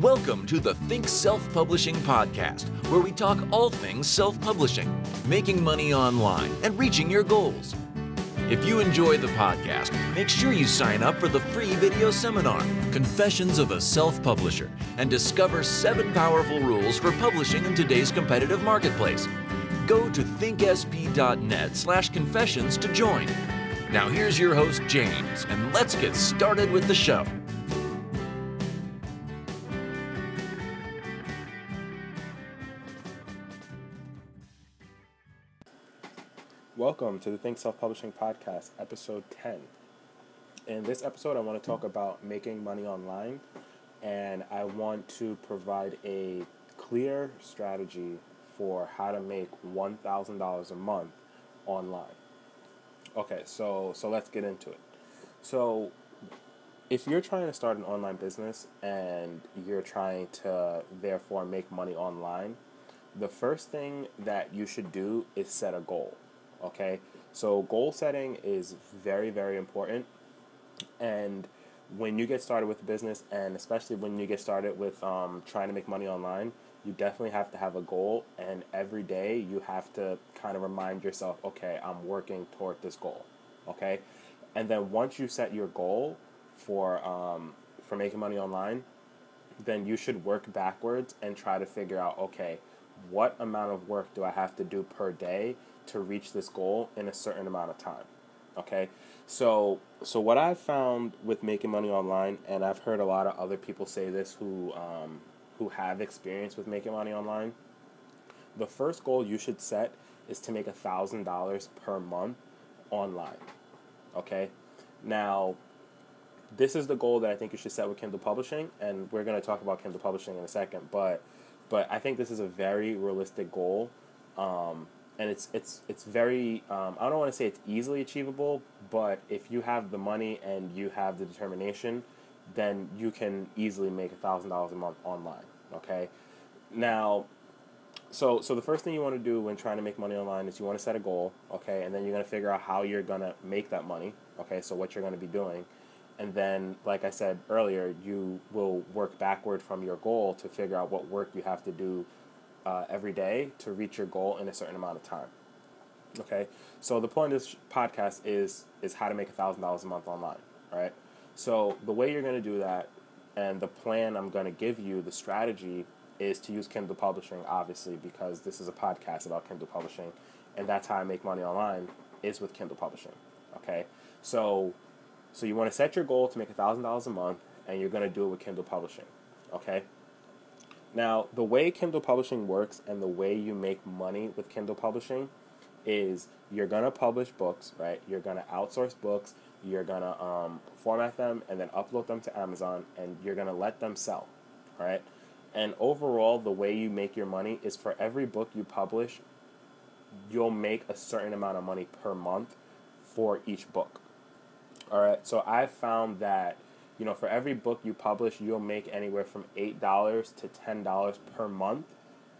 Welcome to the Think Self Publishing Podcast, where we talk all things self publishing, making money online, and reaching your goals. If you enjoy the podcast, make sure you sign up for the free video seminar, Confessions of a Self Publisher, and discover seven powerful rules for publishing in today's competitive marketplace. Go to thinksp.net slash confessions to join. Now here's your host, James, and let's get started with the show. Welcome to the Think Self Publishing Podcast, episode 10. In this episode, I want to talk about making money online, and I want to provide a clear strategy for how to make $1,000 a month online. Okay, so so let's get into it. So, if you're trying to start an online business and you're trying to therefore make money online, the first thing that you should do is set a goal Okay, so goal setting is very, very important. And when you get started with business, and especially when you get started with um, trying to make money online, you definitely have to have a goal. And every day you have to kind of remind yourself, okay, I'm working toward this goal. Okay, and then once you set your goal for um, for making money online, then you should work backwards and try to figure out, okay, what amount of work do I have to do per day to reach this goal in a certain amount of time. Okay, so so what I've found with making money online, and I've heard a lot of other people say this who um, who have experience with making money online. The first goal you should set is to make a thousand dollars per month online. Okay, now this is the goal that I think you should set with Kindle Publishing, and we're going to talk about Kindle Publishing in a second. But but I think this is a very realistic goal. Um, and it's it's it's very um, I don't want to say it's easily achievable, but if you have the money and you have the determination, then you can easily make thousand dollars a month online. Okay, now, so so the first thing you want to do when trying to make money online is you want to set a goal. Okay, and then you're gonna figure out how you're gonna make that money. Okay, so what you're gonna be doing. And then, like I said earlier, you will work backward from your goal to figure out what work you have to do uh, every day to reach your goal in a certain amount of time. Okay, so the point of this podcast is is how to make thousand dollars a month online. Right. So the way you're going to do that, and the plan I'm going to give you, the strategy is to use Kindle Publishing, obviously, because this is a podcast about Kindle Publishing, and that's how I make money online is with Kindle Publishing. Okay, so so you want to set your goal to make a thousand dollars a month, and you're going to do it with Kindle Publishing. Okay, now, the way Kindle Publishing works and the way you make money with Kindle Publishing is you're going to publish books, right? You're going to outsource books, you're going to um, format them and then upload them to Amazon, and you're going to let them sell, right? And overall, the way you make your money is for every book you publish, you'll make a certain amount of money per month for each book. All right, so I found that you know, for every book you publish, you'll make anywhere from $8 to $10 per month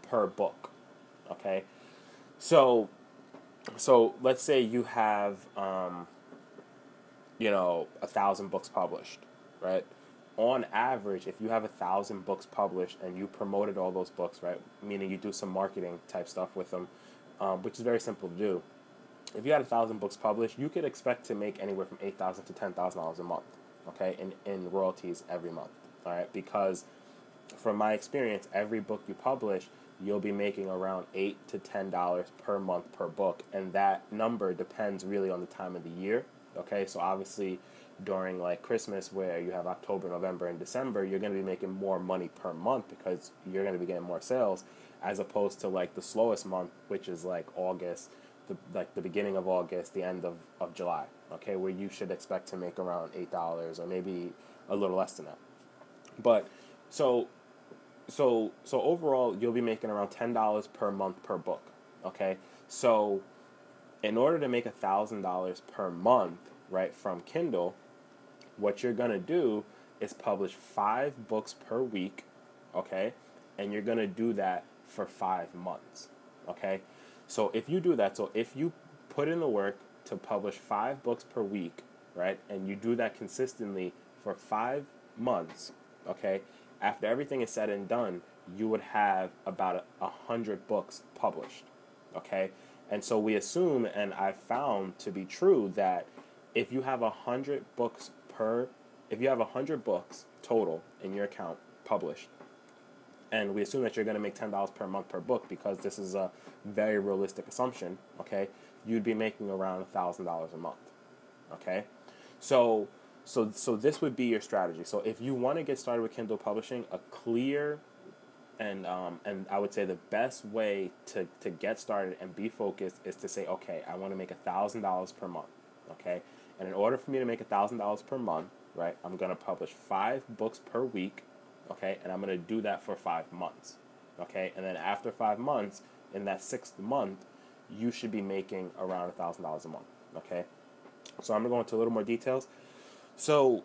per book. Okay? So, so let's say you have, um, you know, a thousand books published, right? On average, if you have a thousand books published and you promoted all those books, right, meaning you do some marketing type stuff with them, um, which is very simple to do. If you had a thousand books published, you could expect to make anywhere from eight thousand to ten thousand dollars a month okay, in, in royalties every month, all right? Because from my experience, every book you publish, you'll be making around eight to ten dollars per month per book, and that number depends really on the time of the year. Okay, so obviously during like Christmas, where you have October, November, and December, you're going to be making more money per month because you're going to be getting more sales, as opposed to like the slowest month, which is like August, the like the beginning of August, the end of, of July okay, where you should expect to make around eight dollars or maybe a little less than that. But so so so overall you'll be making around ten dollars per month per book. Okay? So in order to make a thousand dollars per month, right, from Kindle, what you're gonna do is publish five books per week, okay? And you're gonna do that for five months. Okay? So if you do that, so if you put in the work to publish five books per week, right? And you do that consistently for five months, okay? after everything is said and done, you would have about a, hundred books published. Okay? And so we assume, and I found to be true, that if you have a hundred books per, if you have a hundred books total in your account published, and we assume that you're going to make ten dollars per month per book because this is a very realistic assumption. Okay, you'd be making around a thousand dollars a month. Okay, so so so this would be your strategy. So if you want to get started with Kindle publishing, a clear and um, and I would say the best way to, to get started and be focused is to say, okay, I want to make a thousand dollars per month. Okay, and in order for me to make a thousand dollars per month, right, I'm gonna publish five books per week. Okay, and I'm gonna do that for five months. Okay, and then after five months, in that sixth month, you should be making around a thousand dollars a month. Okay, so I'm gonna go into a little more details. So,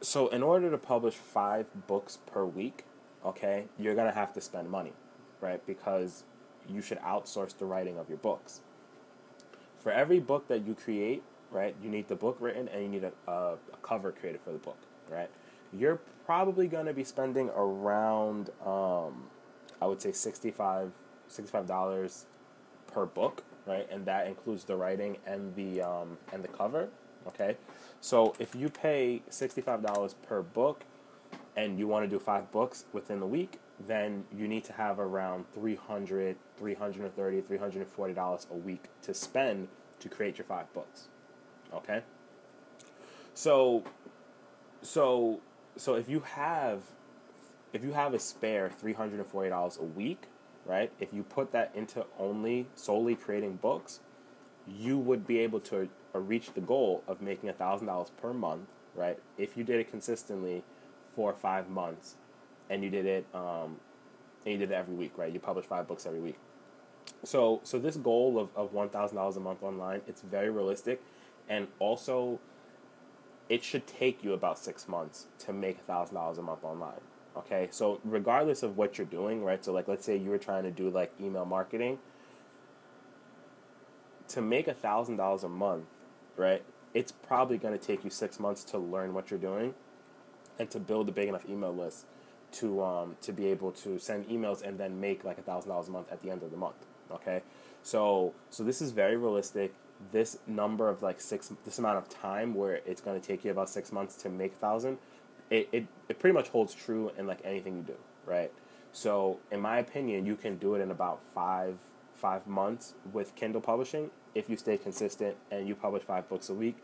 so in order to publish five books per week, okay, you're gonna have to spend money, right? Because you should outsource the writing of your books. For every book that you create, right, you need the book written and you need a, a cover created for the book, right? You're probably gonna be spending around, um, I would say 65 $65 per book, right? And that includes the writing and the um, and the cover, okay? So if you pay $65 per book, and you want to do five books within the week, then you need to have around 300 330 340 dollars a week to spend to create your five books okay so so so if you have if you have a spare 340 dollars a week right if you put that into only solely creating books you would be able to uh, reach the goal of making a thousand dollars per month right if you did it consistently four or five months, and you did it, um, and you did it every week, right? You publish five books every week. So, so this goal of, of one thousand dollars a month online, it's very realistic, and also, it should take you about six months to make thousand dollars a month online. Okay, so regardless of what you're doing, right? So, like, let's say you were trying to do like email marketing. To make a thousand dollars a month, right? It's probably going to take you six months to learn what you're doing and to build a big enough email list to um, to be able to send emails and then make like a thousand dollars a month at the end of the month. Okay, so so this is very realistic. This number of like six this amount of time where it's going to take you about six months to make a thousand, it, it it pretty much holds true in like anything you do, right? So in my opinion, you can do it in about five five months with Kindle publishing if you stay consistent and you publish five books a week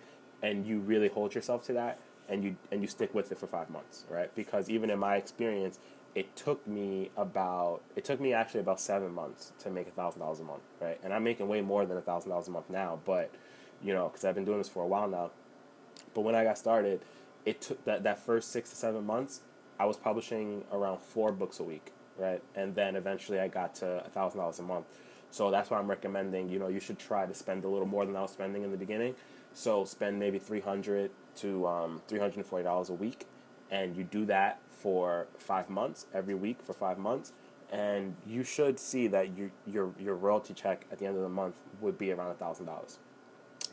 and you really hold yourself to that and you and you stick with it for five months, right? Because even in my experience, it took me about it took me actually about seven months to make a thousand dollars a month, right? And I'm making way more than a thousand dollars a month now, but you know, because I've been doing this for a while now. But when I got started, it took that that first six to seven months, I was publishing around four books a week, right? And then eventually I got to a thousand dollars a month. So that's why I'm recommending, you know, you should try to spend a little more than I was spending in the beginning. So spend maybe 300 to um, $340 a week, and you do that for five months, every week for five months, and you should see that your, your, your royalty check at the end of the month would be around $1,000.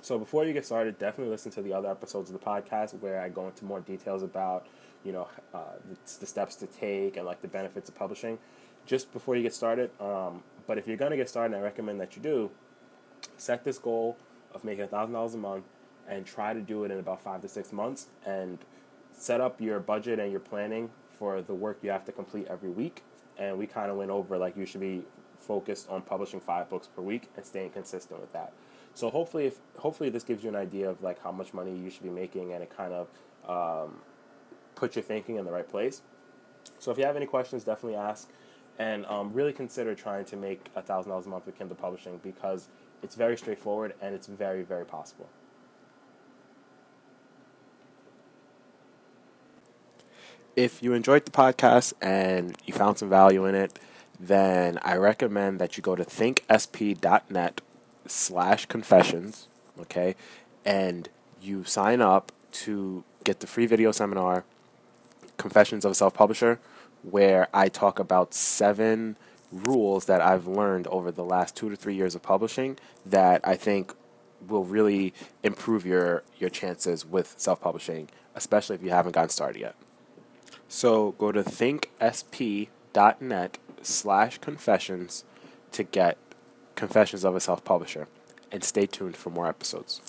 So before you get started, definitely listen to the other episodes of the podcast where I go into more details about, you know, uh, the, the, steps to take and like the benefits of publishing. Just before you get started, um, but if you're gonna get started, I recommend that you do set this goal of making thousand dollars a month and try to do it in about five to six months and set up your budget and your planning for the work you have to complete every week. And we kind of went over like you should be focused on publishing five books per week and staying consistent with that. So hopefully, if hopefully this gives you an idea of like how much money you should be making, and it kind of um, puts your thinking in the right place. So if you have any questions, definitely ask, and um, really consider trying to make a thousand dollars a month with Kindle Publishing because it's very straightforward and it's very very possible. If you enjoyed the podcast and you found some value in it, then I recommend that you go to thinksp.net slash confessions, okay, and you sign up to get the free video seminar, Confessions of a Self Publisher, where I talk about seven rules that I've learned over the last two to three years of publishing that I think will really improve your, your chances with self publishing, especially if you haven't gotten started yet. So go to thinksp.net slash confessions to get Confessions of a Self Publisher and stay tuned for more episodes.